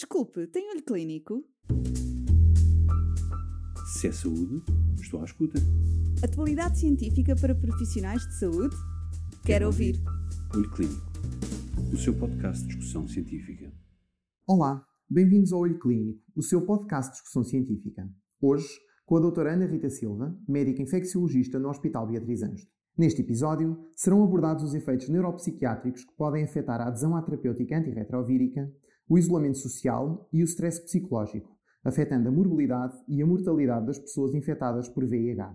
Desculpe, tem olho clínico? Se é saúde, estou à escuta. Atualidade científica para profissionais de saúde? Quero, Quero ouvir. Olho Clínico, o seu podcast de discussão científica. Olá, bem-vindos ao Olho Clínico, o seu podcast de discussão científica. Hoje, com a doutora Ana Rita Silva, médica infecciologista no Hospital Beatriz Ângelo. Neste episódio, serão abordados os efeitos neuropsiquiátricos que podem afetar a adesão à terapêutica antirretrovírica, o isolamento social e o stress psicológico, afetando a morbilidade e a mortalidade das pessoas infectadas por VIH.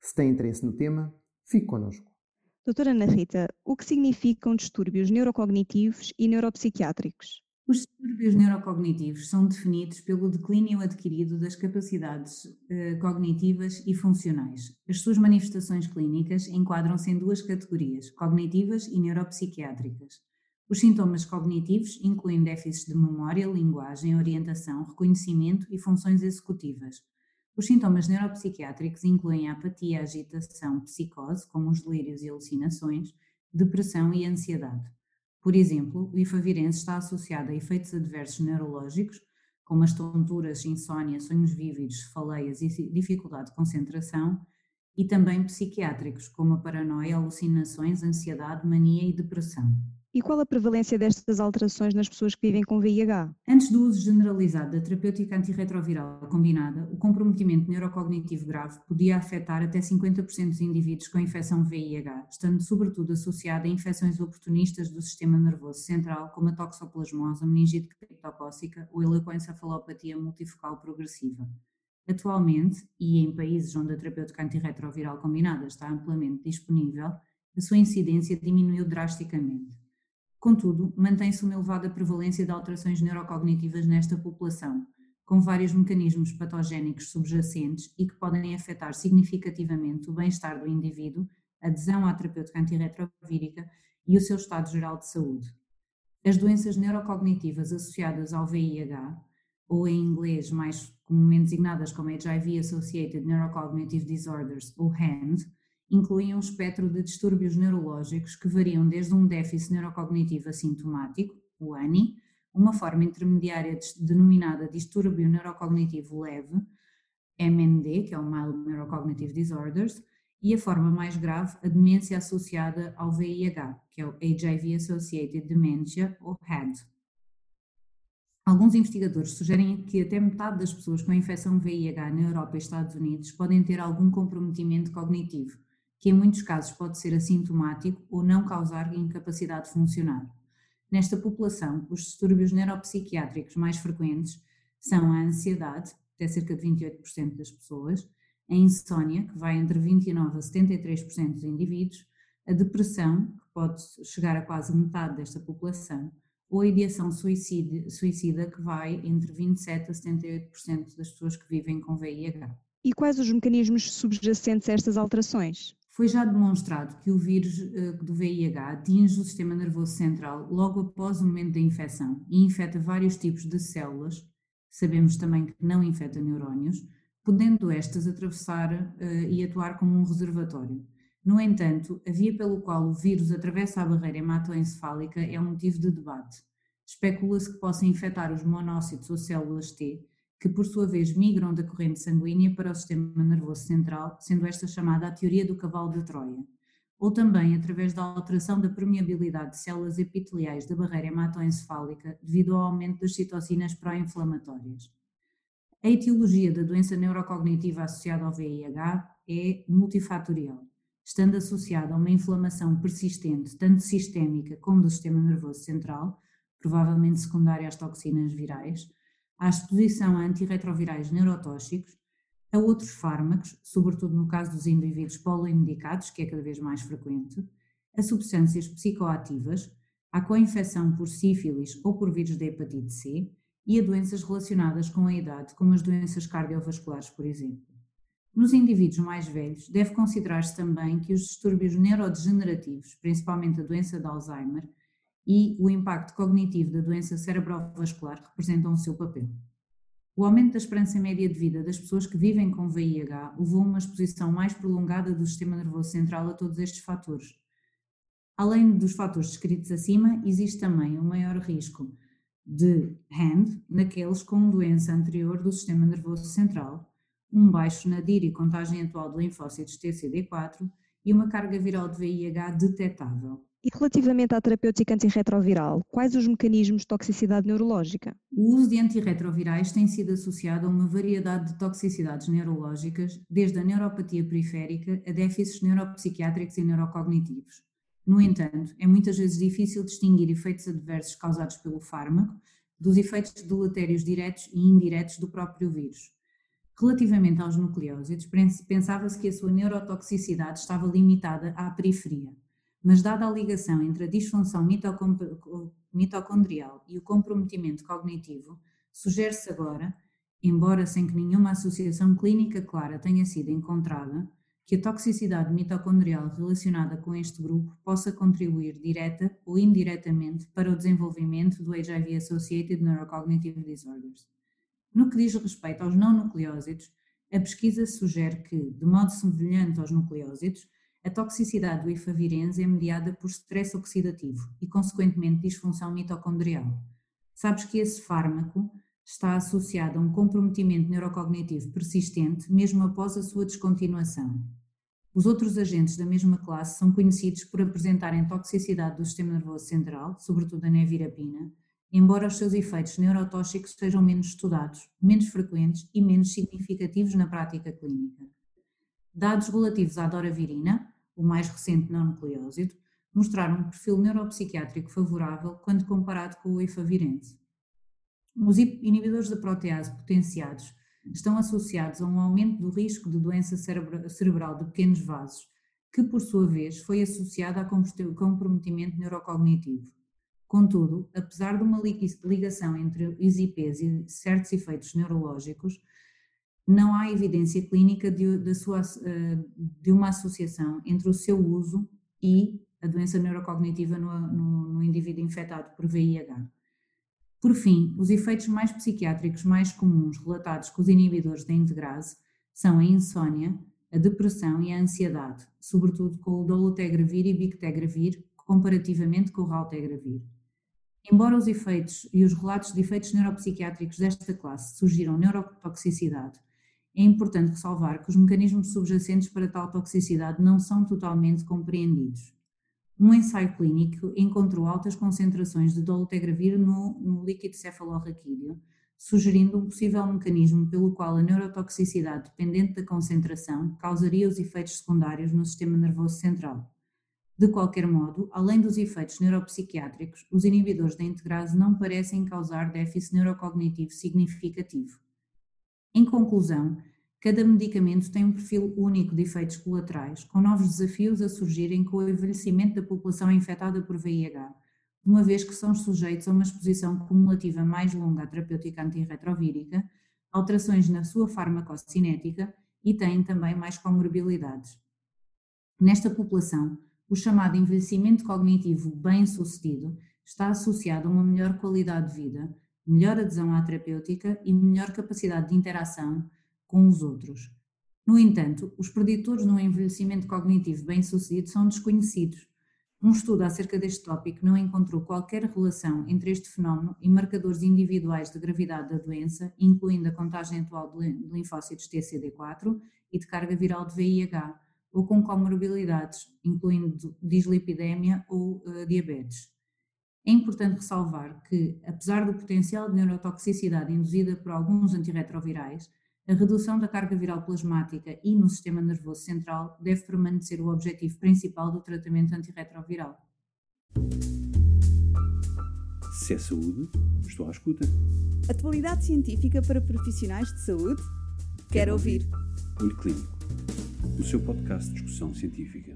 Se tem interesse no tema, fique connosco. Doutora Ana Rita, o que significam distúrbios neurocognitivos e neuropsiquiátricos? Os distúrbios neurocognitivos são definidos pelo declínio adquirido das capacidades eh, cognitivas e funcionais. As suas manifestações clínicas enquadram-se em duas categorias, cognitivas e neuropsiquiátricas. Os sintomas cognitivos incluem déficits de memória, linguagem, orientação, reconhecimento e funções executivas. Os sintomas neuropsiquiátricos incluem apatia, agitação, psicose, como os delírios e alucinações, depressão e ansiedade. Por exemplo, o ifavirense está associado a efeitos adversos neurológicos, como as tonturas, insônia, sonhos vívidos, faleias e dificuldade de concentração, e também psiquiátricos, como a paranoia, alucinações, ansiedade, mania e depressão. E qual a prevalência destas alterações nas pessoas que vivem com VIH? Antes do uso generalizado da terapêutica antirretroviral combinada, o comprometimento neurocognitivo grave podia afetar até 50% dos indivíduos com infecção VIH, estando sobretudo associada a infecções oportunistas do sistema nervoso central, como a toxoplasmose, a meningite criptocócica ou a leucoencefalopatia multifocal progressiva. Atualmente, e em países onde a terapêutica antirretroviral combinada está amplamente disponível, a sua incidência diminuiu drasticamente. Contudo, mantém-se uma elevada prevalência de alterações neurocognitivas nesta população, com vários mecanismos patogénicos subjacentes e que podem afetar significativamente o bem-estar do indivíduo, adesão à terapêutica antirretrovírica e o seu estado geral de saúde. As doenças neurocognitivas associadas ao VIH, ou em inglês mais comumente designadas como HIV Associated Neurocognitive Disorders, ou HAND, incluem um espectro de distúrbios neurológicos que variam desde um déficit neurocognitivo assintomático, o ANI, uma forma intermediária denominada distúrbio neurocognitivo leve, MND, que é o Mild Neurocognitive Disorders, e a forma mais grave, a demência associada ao VIH, que é o HIV Associated Dementia, ou HAD. Alguns investigadores sugerem que até metade das pessoas com infecção VIH na Europa e Estados Unidos podem ter algum comprometimento cognitivo, que em muitos casos pode ser assintomático ou não causar incapacidade de funcionar. Nesta população, os distúrbios neuropsiquiátricos mais frequentes são a ansiedade, até cerca de 28% das pessoas, a insônia, que vai entre 29% a 73% dos indivíduos, a depressão, que pode chegar a quase metade desta população, ou a ideação suicida, suicida que vai entre 27% a 78% das pessoas que vivem com VIH. E quais os mecanismos subjacentes a estas alterações? Foi já demonstrado que o vírus uh, do VIH atinge o sistema nervoso central logo após o momento da infecção e infecta vários tipos de células, sabemos também que não infecta neurónios, podendo estas atravessar uh, e atuar como um reservatório. No entanto, a via pelo qual o vírus atravessa a barreira hematoencefálica é um motivo de debate. Especula-se que possa infectar os monócitos ou células T, que por sua vez migram da corrente sanguínea para o sistema nervoso central, sendo esta chamada a teoria do cavalo de Troia, ou também através da alteração da permeabilidade de células epiteliais da barreira hematoencefálica devido ao aumento das citocinas pró-inflamatórias. A etiologia da doença neurocognitiva associada ao VIH é multifatorial, estando associada a uma inflamação persistente, tanto sistémica como do sistema nervoso central, provavelmente secundária às toxinas virais, à exposição a antirretrovirais neurotóxicos, a outros fármacos, sobretudo no caso dos indivíduos polimedicados, que é cada vez mais frequente, a substâncias psicoativas, à co-infecção por sífilis ou por vírus da hepatite C e a doenças relacionadas com a idade, como as doenças cardiovasculares, por exemplo. Nos indivíduos mais velhos, deve considerar-se também que os distúrbios neurodegenerativos, principalmente a doença de Alzheimer, e o impacto cognitivo da doença cerebrovascular representam o seu papel. O aumento da esperança média de vida das pessoas que vivem com VIH levou a uma exposição mais prolongada do sistema nervoso central a todos estes fatores. Além dos fatores descritos acima, existe também um maior risco de HAND naqueles com doença anterior do sistema nervoso central, um baixo nadir e contagem atual de linfócitos TCD4 e uma carga viral de VIH detetável. E relativamente à terapêutica antirretroviral, quais os mecanismos de toxicidade neurológica? O uso de antirretrovirais tem sido associado a uma variedade de toxicidades neurológicas, desde a neuropatia periférica a déficits neuropsiquiátricos e neurocognitivos. No entanto, é muitas vezes difícil distinguir efeitos adversos causados pelo fármaco dos efeitos deletérios diretos e indiretos do próprio vírus. Relativamente aos nucleósidos, pensava-se que a sua neurotoxicidade estava limitada à periferia mas dada a ligação entre a disfunção mitocondrial e o comprometimento cognitivo, sugere-se agora, embora sem que nenhuma associação clínica clara tenha sido encontrada, que a toxicidade mitocondrial relacionada com este grupo possa contribuir direta ou indiretamente para o desenvolvimento do HIV-associated neurocognitive disorders. No que diz respeito aos não nucleósidos, a pesquisa sugere que, de modo semelhante aos nucleósidos, a toxicidade do efavirenz é mediada por stress oxidativo e, consequentemente, disfunção mitocondrial. Sabes que esse fármaco está associado a um comprometimento neurocognitivo persistente mesmo após a sua descontinuação. Os outros agentes da mesma classe são conhecidos por apresentarem toxicidade do sistema nervoso central, sobretudo a nevirapina, embora os seus efeitos neurotóxicos sejam menos estudados, menos frequentes e menos significativos na prática clínica. Dados relativos à doravirina, o mais recente não nucleósido, mostraram um perfil neuropsiquiátrico favorável quando comparado com o efavirense. Os inibidores da protease potenciados estão associados a um aumento do risco de doença cerebral de pequenos vasos, que por sua vez foi associado a comprometimento neurocognitivo. Contudo, apesar de uma ligação entre os IPs e certos efeitos neurológicos, não há evidência clínica de, de, sua, eh, de, uma associação entre o seu uso e a doença neurocognitiva no, no, no, indivíduo infectado por VIH. Por fim, os efeitos mais psiquiátricos mais comuns relatados com os inibidores da integrase são a insônia, a depressão e a ansiedade, sobretudo com o dolutegravir e bictegravir, comparativamente com o raltegravir. Embora os efeitos e os relatos de efeitos neuropsiquiátricos desta classe sugiram neurotoxicidade, é importante ressalvar que os mecanismos subjacentes para tal toxicidade não são totalmente compreendidos. Um ensaio clínico encontrou altas concentrações de dolutegravir no, no líquido cefalorraquídeo, sugerindo um possível mecanismo pelo qual a neurotoxicidade dependente da concentração causaria os efeitos secundários no sistema nervoso central. De qualquer modo, além dos efeitos neuropsiquiátricos, os inibidores da integrase não parecem causar déficit neurocognitivo significativo. Em conclusão, cada medicamento tem um perfil único de efeitos colaterais, com novos desafios a surgirem com o envelhecimento da população infectada por VIH, uma vez que são sujeitos a uma exposição cumulativa mais longa à terapêutica antirretrovírica, alterações na sua farmacocinética e têm também mais comorbilidades. Nesta população, o chamado envelhecimento cognitivo bem-sucedido está associado a uma melhor qualidade de vida, melhor adesão à terapêutica e melhor capacidade de interação com os outros. No entanto, os preditores no envelhecimento cognitivo bem-sucedido são desconhecidos. Um estudo acerca deste tópico não encontrou qualquer relação entre este fenómeno e marcadores individuais de gravidade da doença, incluindo a contagem atual de linfócitos TCD4 e de carga viral de VIH, ou com comorbilidades, incluindo dislipidemia ou uh, diabetes. É importante ressalvar que, apesar do potencial de neurotoxicidade induzida por alguns antirretrovirais, a redução da carga viral plasmática e no sistema nervoso central deve permanecer o objetivo principal do tratamento antirretroviral. Se é saúde, estou à escuta. Atualidade científica para profissionais de saúde? Quero, Quero ouvir. ouvir. Olho Clínico, o seu podcast de discussão científica.